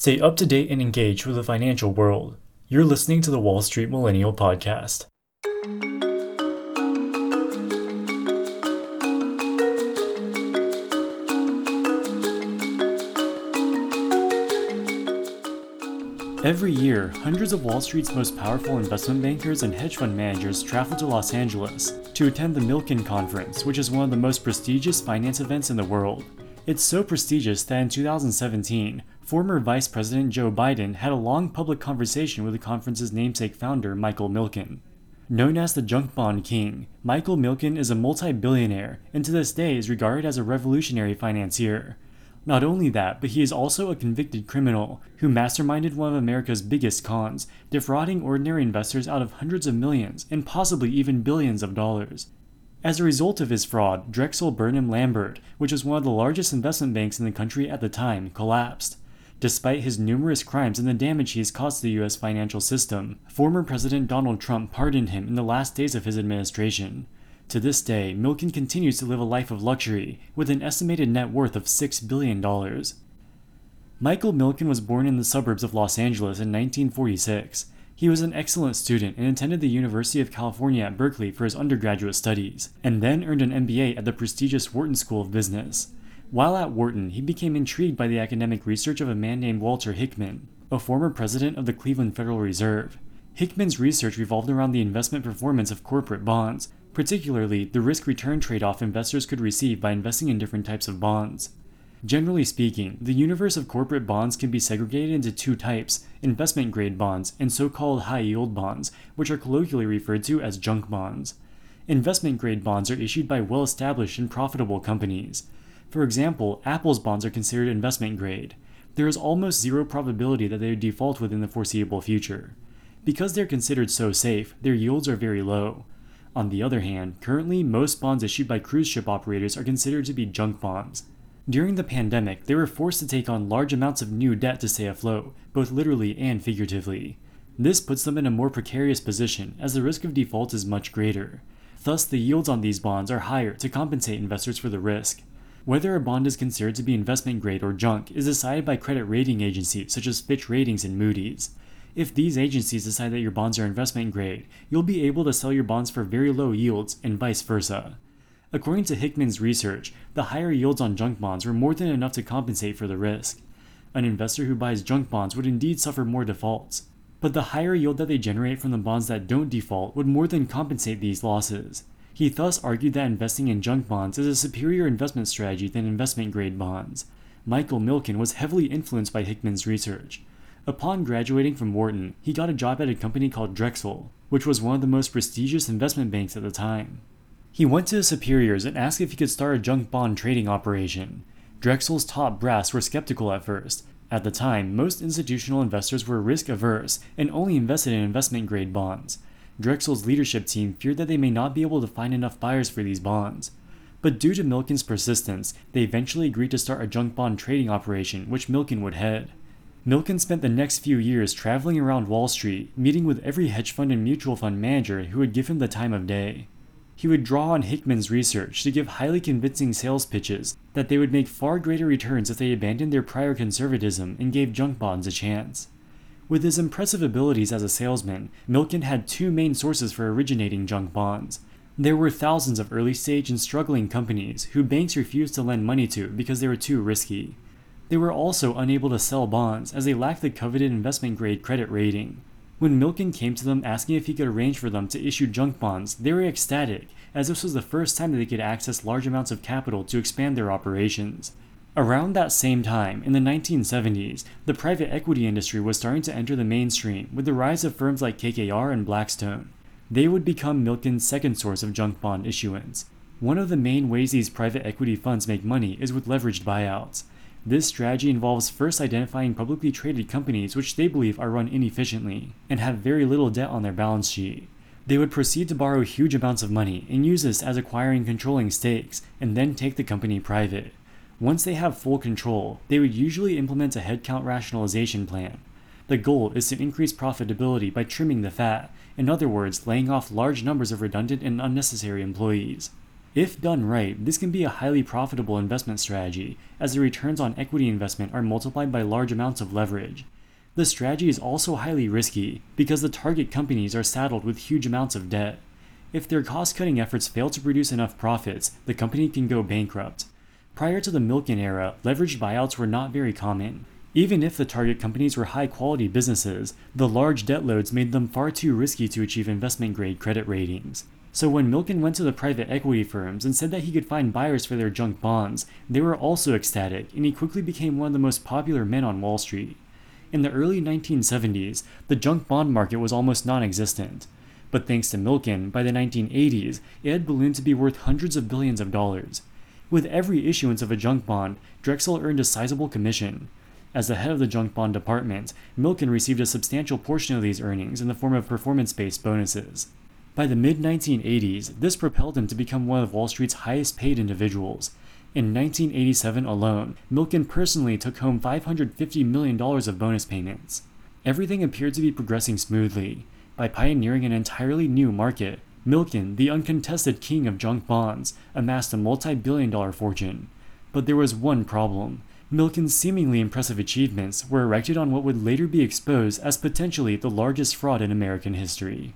Stay up to date and engaged with the financial world. You're listening to the Wall Street Millennial Podcast. Every year, hundreds of Wall Street's most powerful investment bankers and hedge fund managers travel to Los Angeles to attend the Milken Conference, which is one of the most prestigious finance events in the world. It's so prestigious that in 2017, former Vice President Joe Biden had a long public conversation with the conference's namesake founder, Michael Milken. Known as the Junk Bond King, Michael Milken is a multi billionaire and to this day is regarded as a revolutionary financier. Not only that, but he is also a convicted criminal who masterminded one of America's biggest cons, defrauding ordinary investors out of hundreds of millions and possibly even billions of dollars. As a result of his fraud, Drexel Burnham Lambert, which was one of the largest investment banks in the country at the time, collapsed. Despite his numerous crimes and the damage he has caused to the US financial system, former President Donald Trump pardoned him in the last days of his administration. To this day, Milken continues to live a life of luxury, with an estimated net worth of $6 billion. Michael Milken was born in the suburbs of Los Angeles in 1946. He was an excellent student and attended the University of California at Berkeley for his undergraduate studies, and then earned an MBA at the prestigious Wharton School of Business. While at Wharton, he became intrigued by the academic research of a man named Walter Hickman, a former president of the Cleveland Federal Reserve. Hickman's research revolved around the investment performance of corporate bonds, particularly the risk return trade off investors could receive by investing in different types of bonds. Generally speaking, the universe of corporate bonds can be segregated into two types investment grade bonds and so called high yield bonds, which are colloquially referred to as junk bonds. Investment grade bonds are issued by well established and profitable companies. For example, Apple's bonds are considered investment grade. There is almost zero probability that they would default within the foreseeable future. Because they're considered so safe, their yields are very low. On the other hand, currently most bonds issued by cruise ship operators are considered to be junk bonds. During the pandemic, they were forced to take on large amounts of new debt to stay afloat, both literally and figuratively. This puts them in a more precarious position as the risk of default is much greater. Thus, the yields on these bonds are higher to compensate investors for the risk. Whether a bond is considered to be investment grade or junk is decided by credit rating agencies such as Fitch Ratings and Moody's. If these agencies decide that your bonds are investment grade, you'll be able to sell your bonds for very low yields, and vice versa. According to Hickman's research, the higher yields on junk bonds were more than enough to compensate for the risk. An investor who buys junk bonds would indeed suffer more defaults, but the higher yield that they generate from the bonds that don't default would more than compensate these losses. He thus argued that investing in junk bonds is a superior investment strategy than investment grade bonds. Michael Milken was heavily influenced by Hickman's research. Upon graduating from Wharton, he got a job at a company called Drexel, which was one of the most prestigious investment banks at the time. He went to his superiors and asked if he could start a junk bond trading operation. Drexel's top brass were skeptical at first. At the time, most institutional investors were risk averse and only invested in investment grade bonds. Drexel's leadership team feared that they may not be able to find enough buyers for these bonds. But due to Milken's persistence, they eventually agreed to start a junk bond trading operation, which Milken would head. Milken spent the next few years traveling around Wall Street, meeting with every hedge fund and mutual fund manager who would give him the time of day. He would draw on Hickman's research to give highly convincing sales pitches that they would make far greater returns if they abandoned their prior conservatism and gave junk bonds a chance. With his impressive abilities as a salesman, Milken had two main sources for originating junk bonds. There were thousands of early stage and struggling companies who banks refused to lend money to because they were too risky. They were also unable to sell bonds as they lacked the coveted investment grade credit rating. When Milken came to them asking if he could arrange for them to issue junk bonds, they were ecstatic, as this was the first time that they could access large amounts of capital to expand their operations. Around that same time, in the 1970s, the private equity industry was starting to enter the mainstream with the rise of firms like KKR and Blackstone. They would become Milken's second source of junk bond issuance. One of the main ways these private equity funds make money is with leveraged buyouts. This strategy involves first identifying publicly traded companies which they believe are run inefficiently and have very little debt on their balance sheet. They would proceed to borrow huge amounts of money and use this as acquiring controlling stakes and then take the company private. Once they have full control, they would usually implement a headcount rationalization plan. The goal is to increase profitability by trimming the fat, in other words, laying off large numbers of redundant and unnecessary employees. If done right, this can be a highly profitable investment strategy, as the returns on equity investment are multiplied by large amounts of leverage. The strategy is also highly risky because the target companies are saddled with huge amounts of debt. If their cost cutting efforts fail to produce enough profits, the company can go bankrupt. Prior to the Milken era, leveraged buyouts were not very common. Even if the target companies were high quality businesses, the large debt loads made them far too risky to achieve investment grade credit ratings. So when Milken went to the private equity firms and said that he could find buyers for their junk bonds, they were also ecstatic, and he quickly became one of the most popular men on Wall Street. In the early 1970s, the junk bond market was almost non existent. But thanks to Milken, by the 1980s, it had ballooned to be worth hundreds of billions of dollars. With every issuance of a junk bond, Drexel earned a sizable commission. As the head of the junk bond department, Milken received a substantial portion of these earnings in the form of performance based bonuses. By the mid 1980s, this propelled him to become one of Wall Street's highest paid individuals. In 1987 alone, Milken personally took home $550 million of bonus payments. Everything appeared to be progressing smoothly. By pioneering an entirely new market, Milken, the uncontested king of junk bonds, amassed a multi billion dollar fortune. But there was one problem. Milken's seemingly impressive achievements were erected on what would later be exposed as potentially the largest fraud in American history.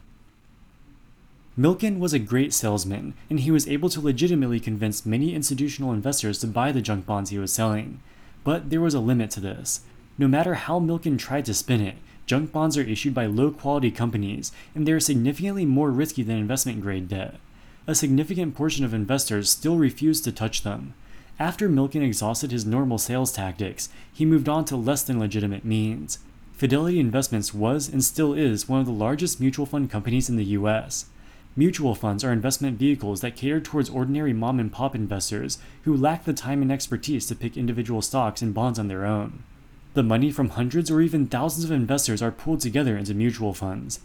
Milken was a great salesman, and he was able to legitimately convince many institutional investors to buy the junk bonds he was selling. But there was a limit to this. No matter how Milken tried to spin it, junk bonds are issued by low quality companies, and they are significantly more risky than investment grade debt. A significant portion of investors still refuse to touch them. After Milken exhausted his normal sales tactics, he moved on to less than legitimate means. Fidelity Investments was and still is one of the largest mutual fund companies in the US. Mutual funds are investment vehicles that cater towards ordinary mom and pop investors who lack the time and expertise to pick individual stocks and bonds on their own. The money from hundreds or even thousands of investors are pooled together into mutual funds.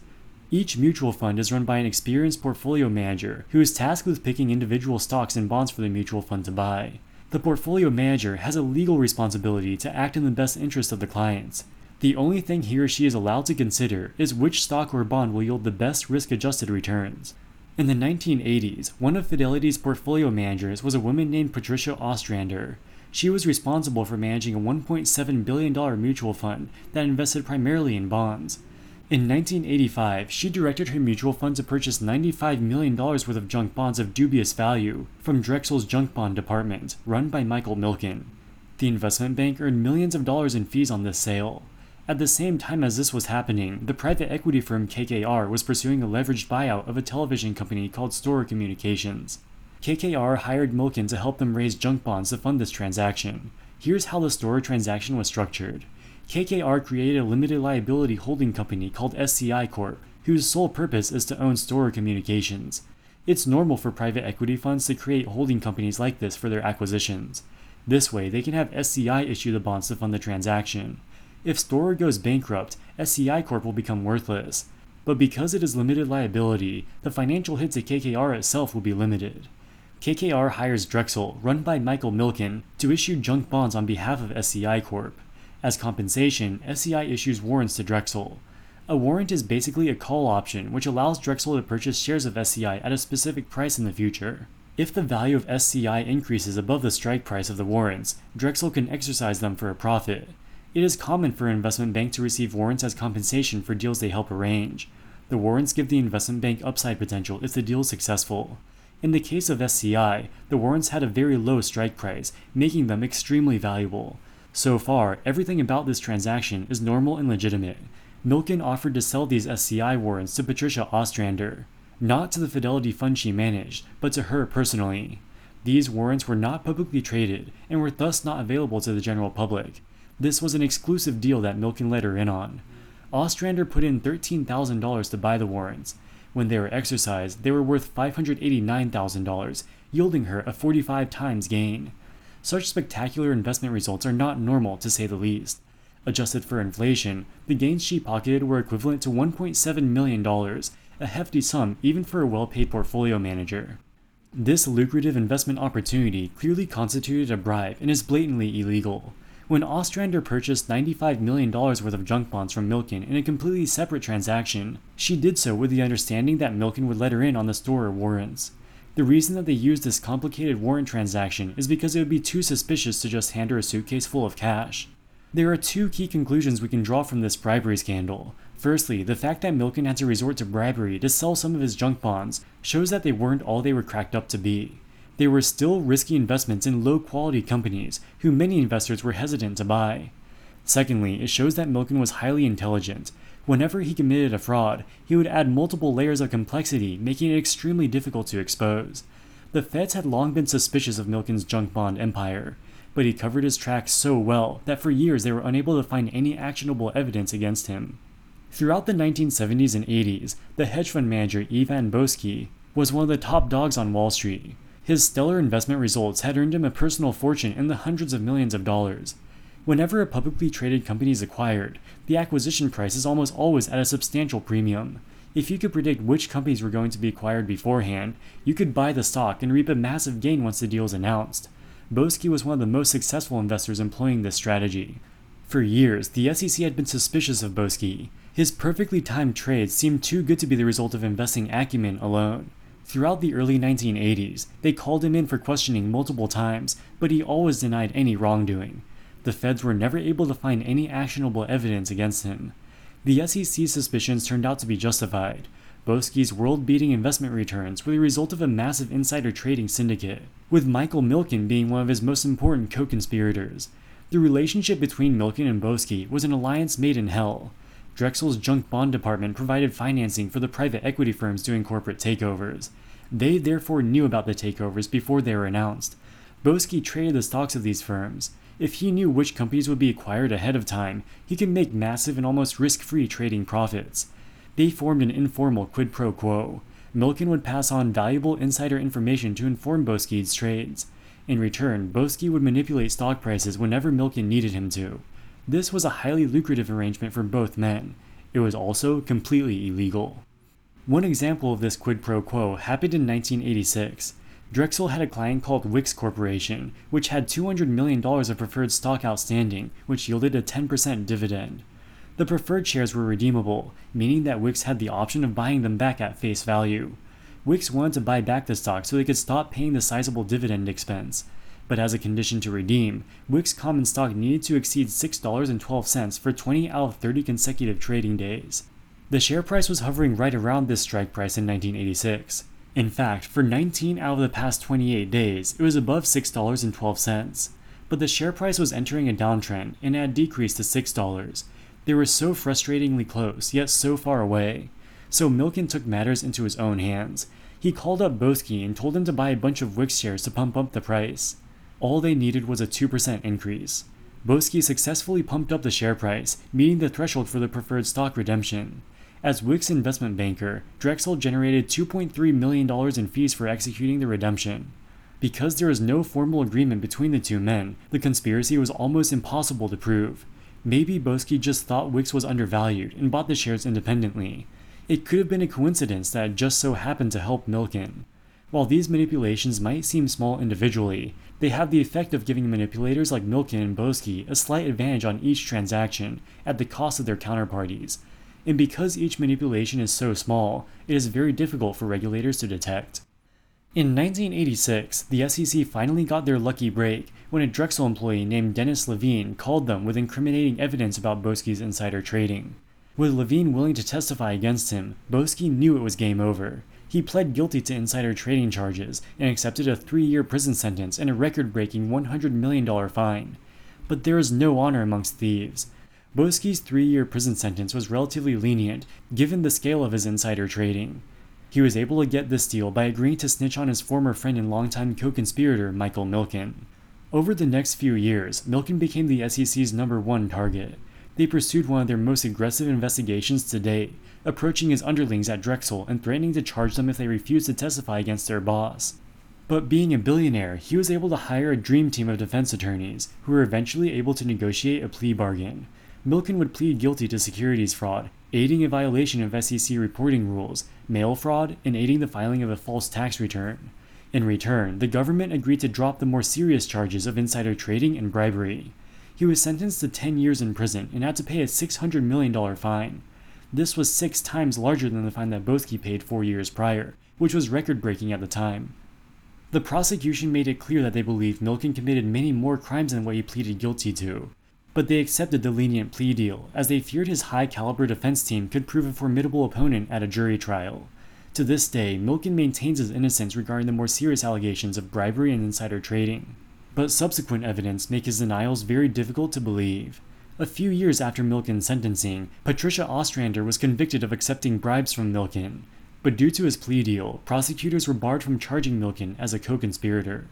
Each mutual fund is run by an experienced portfolio manager who is tasked with picking individual stocks and bonds for the mutual fund to buy. The portfolio manager has a legal responsibility to act in the best interest of the clients. The only thing he or she is allowed to consider is which stock or bond will yield the best risk adjusted returns. In the 1980s, one of Fidelity's portfolio managers was a woman named Patricia Ostrander. She was responsible for managing a $1.7 billion mutual fund that invested primarily in bonds. In 1985, she directed her mutual fund to purchase $95 million worth of junk bonds of dubious value from Drexel's junk bond department, run by Michael Milken. The investment bank earned millions of dollars in fees on this sale. At the same time as this was happening, the private equity firm KKR was pursuing a leveraged buyout of a television company called Storer Communications. KKR hired Milken to help them raise junk bonds to fund this transaction. Here's how the Storer transaction was structured. KKR created a limited liability holding company called SCI Corp, whose sole purpose is to own Storer Communications. It's normal for private equity funds to create holding companies like this for their acquisitions. This way, they can have SCI issue the bonds to fund the transaction. If Storer goes bankrupt, SCI Corp will become worthless. But because it is limited liability, the financial hit to KKR itself will be limited. KKR hires Drexel, run by Michael Milken, to issue junk bonds on behalf of SCI Corp. As compensation, SCI issues warrants to Drexel. A warrant is basically a call option which allows Drexel to purchase shares of SCI at a specific price in the future. If the value of SCI increases above the strike price of the warrants, Drexel can exercise them for a profit. It is common for an investment bank to receive warrants as compensation for deals they help arrange. The warrants give the investment bank upside potential if the deal is successful. In the case of SCI, the warrants had a very low strike price, making them extremely valuable. So far, everything about this transaction is normal and legitimate. Milken offered to sell these SCI warrants to Patricia Ostrander, not to the Fidelity fund she managed, but to her personally. These warrants were not publicly traded and were thus not available to the general public. This was an exclusive deal that Milken let her in on. Ostrander put in $13,000 to buy the warrants. When they were exercised, they were worth $589,000, yielding her a 45 times gain. Such spectacular investment results are not normal, to say the least. Adjusted for inflation, the gains she pocketed were equivalent to $1.7 million, a hefty sum even for a well paid portfolio manager. This lucrative investment opportunity clearly constituted a bribe and is blatantly illegal. When Ostrander purchased $95 million worth of junk bonds from Milken in a completely separate transaction, she did so with the understanding that Milken would let her in on the Storer warrants. The reason that they used this complicated warrant transaction is because it would be too suspicious to just hand her a suitcase full of cash. There are two key conclusions we can draw from this bribery scandal. Firstly, the fact that Milken had to resort to bribery to sell some of his junk bonds shows that they weren't all they were cracked up to be. They were still risky investments in low quality companies who many investors were hesitant to buy. Secondly, it shows that Milken was highly intelligent. Whenever he committed a fraud, he would add multiple layers of complexity, making it extremely difficult to expose. The feds had long been suspicious of Milken's junk bond empire, but he covered his tracks so well that for years they were unable to find any actionable evidence against him. Throughout the 1970s and 80s, the hedge fund manager Ivan Boesky was one of the top dogs on Wall Street. His stellar investment results had earned him a personal fortune in the hundreds of millions of dollars. Whenever a publicly traded company is acquired, the acquisition price is almost always at a substantial premium. If you could predict which companies were going to be acquired beforehand, you could buy the stock and reap a massive gain once the deal is announced. Boesky was one of the most successful investors employing this strategy. For years, the SEC had been suspicious of Boesky. His perfectly timed trades seemed too good to be the result of investing acumen alone. Throughout the early 1980s, they called him in for questioning multiple times, but he always denied any wrongdoing. The feds were never able to find any actionable evidence against him. The SEC's suspicions turned out to be justified. Boesky's world beating investment returns were the result of a massive insider trading syndicate, with Michael Milken being one of his most important co conspirators. The relationship between Milken and Boesky was an alliance made in hell. Drexel's junk bond department provided financing for the private equity firms doing corporate takeovers. They therefore knew about the takeovers before they were announced. Boesky traded the stocks of these firms. If he knew which companies would be acquired ahead of time, he could make massive and almost risk free trading profits. They formed an informal quid pro quo. Milken would pass on valuable insider information to inform Boesky's trades. In return, Boesky would manipulate stock prices whenever Milken needed him to. This was a highly lucrative arrangement for both men. It was also completely illegal. One example of this quid pro quo happened in 1986. Drexel had a client called Wickes Corporation, which had $200 million of preferred stock outstanding, which yielded a 10% dividend. The preferred shares were redeemable, meaning that Wickes had the option of buying them back at face value. Wickes wanted to buy back the stock so they could stop paying the sizable dividend expense but as a condition to redeem, Wickes common stock needed to exceed $6.12 for 20 out of 30 consecutive trading days. The share price was hovering right around this strike price in 1986. In fact, for 19 out of the past 28 days, it was above $6.12. But the share price was entering a downtrend and had decreased to $6. They were so frustratingly close, yet so far away. So Milken took matters into his own hands. He called up Boesky and told him to buy a bunch of Wickes shares to pump up the price. All they needed was a 2% increase. Boesky successfully pumped up the share price, meeting the threshold for the preferred stock redemption. As Wickes investment banker, Drexel generated $2.3 million in fees for executing the redemption. Because there was no formal agreement between the two men, the conspiracy was almost impossible to prove. Maybe Boesky just thought Wickes was undervalued and bought the shares independently. It could have been a coincidence that just so happened to help Milken. While these manipulations might seem small individually, they have the effect of giving manipulators like Milken and Boesky a slight advantage on each transaction at the cost of their counterparties. And because each manipulation is so small, it is very difficult for regulators to detect. In 1986, the SEC finally got their lucky break when a Drexel employee named Dennis Levine called them with incriminating evidence about Boesky's insider trading. With Levine willing to testify against him, Boesky knew it was game over. He pled guilty to insider trading charges and accepted a three year prison sentence and a record breaking $100 million fine. But there is no honor amongst thieves. Boesky's three year prison sentence was relatively lenient given the scale of his insider trading. He was able to get this deal by agreeing to snitch on his former friend and longtime co conspirator, Michael Milken. Over the next few years, Milken became the SEC's number one target. They pursued one of their most aggressive investigations to date, approaching his underlings at Drexel and threatening to charge them if they refused to testify against their boss. But being a billionaire, he was able to hire a dream team of defense attorneys, who were eventually able to negotiate a plea bargain. Milken would plead guilty to securities fraud, aiding a violation of SEC reporting rules, mail fraud, and aiding the filing of a false tax return. In return, the government agreed to drop the more serious charges of insider trading and bribery. He was sentenced to 10 years in prison and had to pay a $600 million fine. This was six times larger than the fine that Boesky paid four years prior, which was record breaking at the time. The prosecution made it clear that they believed Milken committed many more crimes than what he pleaded guilty to. But they accepted the lenient plea deal, as they feared his high caliber defense team could prove a formidable opponent at a jury trial. To this day, Milken maintains his innocence regarding the more serious allegations of bribery and insider trading. But subsequent evidence make his denials very difficult to believe. A few years after Milken's sentencing, Patricia Ostrander was convicted of accepting bribes from Milken, but due to his plea deal, prosecutors were barred from charging Milken as a co conspirator.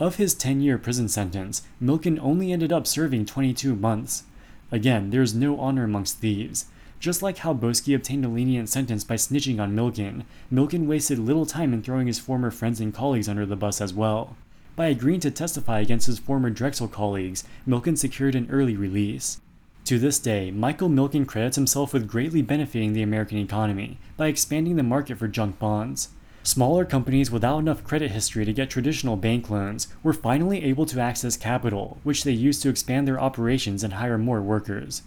Of his 10 year prison sentence, Milken only ended up serving 22 months. Again, there is no honor amongst thieves. Just like how Boesky obtained a lenient sentence by snitching on Milken, Milken wasted little time in throwing his former friends and colleagues under the bus as well. By agreeing to testify against his former Drexel colleagues, Milken secured an early release. To this day, Michael Milken credits himself with greatly benefiting the American economy by expanding the market for junk bonds. Smaller companies without enough credit history to get traditional bank loans were finally able to access capital, which they used to expand their operations and hire more workers.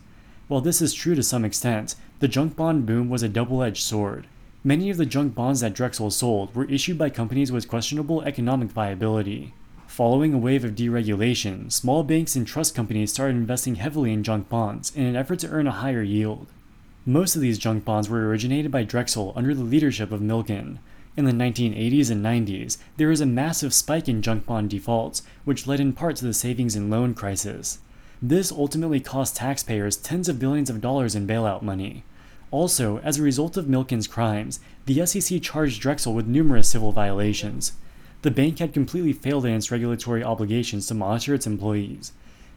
While this is true to some extent, the junk bond boom was a double edged sword. Many of the junk bonds that Drexel sold were issued by companies with questionable economic viability. Following a wave of deregulation, small banks and trust companies started investing heavily in junk bonds in an effort to earn a higher yield. Most of these junk bonds were originated by Drexel under the leadership of Milken. In the 1980s and 90s, there was a massive spike in junk bond defaults, which led in part to the savings and loan crisis. This ultimately cost taxpayers tens of billions of dollars in bailout money. Also, as a result of Milken's crimes, the SEC charged Drexel with numerous civil violations the bank had completely failed in its regulatory obligations to monitor its employees.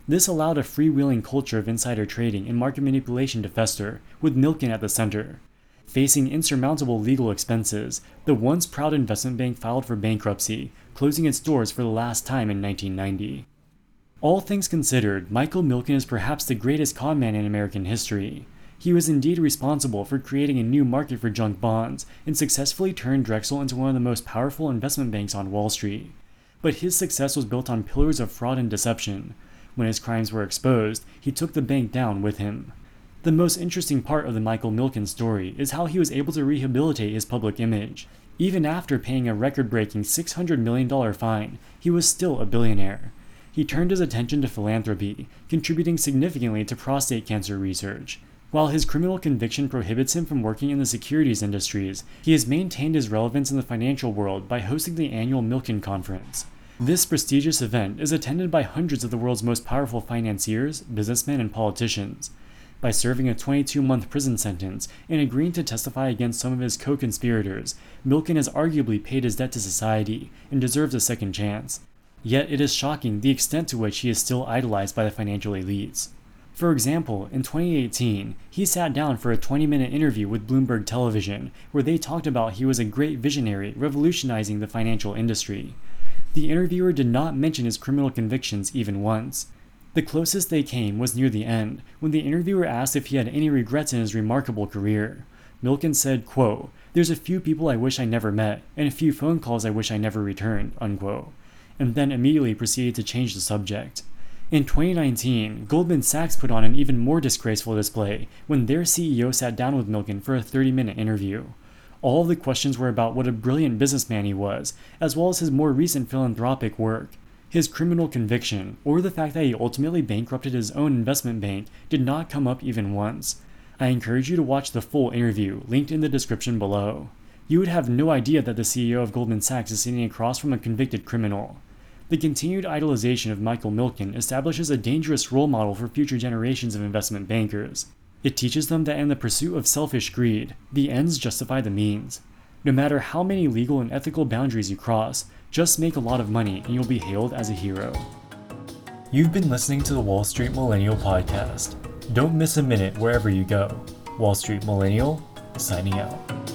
This allowed a freewheeling culture of insider trading and market manipulation to fester, with Milken at the center. Facing insurmountable legal expenses, the once proud investment bank filed for bankruptcy, closing its doors for the last time in 1990. All things considered, Michael Milken is perhaps the greatest conman in American history. He was indeed responsible for creating a new market for junk bonds and successfully turned Drexel into one of the most powerful investment banks on Wall Street. But his success was built on pillars of fraud and deception. When his crimes were exposed, he took the bank down with him. The most interesting part of the Michael Milken story is how he was able to rehabilitate his public image. Even after paying a record breaking $600 million fine, he was still a billionaire. He turned his attention to philanthropy, contributing significantly to prostate cancer research. While his criminal conviction prohibits him from working in the securities industries, he has maintained his relevance in the financial world by hosting the annual Milken Conference. This prestigious event is attended by hundreds of the world's most powerful financiers, businessmen, and politicians. By serving a 22 month prison sentence and agreeing to testify against some of his co conspirators, Milken has arguably paid his debt to society and deserves a second chance. Yet it is shocking the extent to which he is still idolized by the financial elites. For example, in 2018, he sat down for a 20 minute interview with Bloomberg Television where they talked about he was a great visionary revolutionizing the financial industry. The interviewer did not mention his criminal convictions even once. The closest they came was near the end, when the interviewer asked if he had any regrets in his remarkable career. Milken said, quote, There's a few people I wish I never met, and a few phone calls I wish I never returned, unquote, and then immediately proceeded to change the subject. In 2019, Goldman Sachs put on an even more disgraceful display when their CEO sat down with Milken for a 30 minute interview. All of the questions were about what a brilliant businessman he was, as well as his more recent philanthropic work. His criminal conviction, or the fact that he ultimately bankrupted his own investment bank, did not come up even once. I encourage you to watch the full interview, linked in the description below. You would have no idea that the CEO of Goldman Sachs is sitting across from a convicted criminal. The continued idolization of Michael Milken establishes a dangerous role model for future generations of investment bankers. It teaches them that in the pursuit of selfish greed, the ends justify the means. No matter how many legal and ethical boundaries you cross, just make a lot of money and you'll be hailed as a hero. You've been listening to the Wall Street Millennial Podcast. Don't miss a minute wherever you go. Wall Street Millennial, signing out.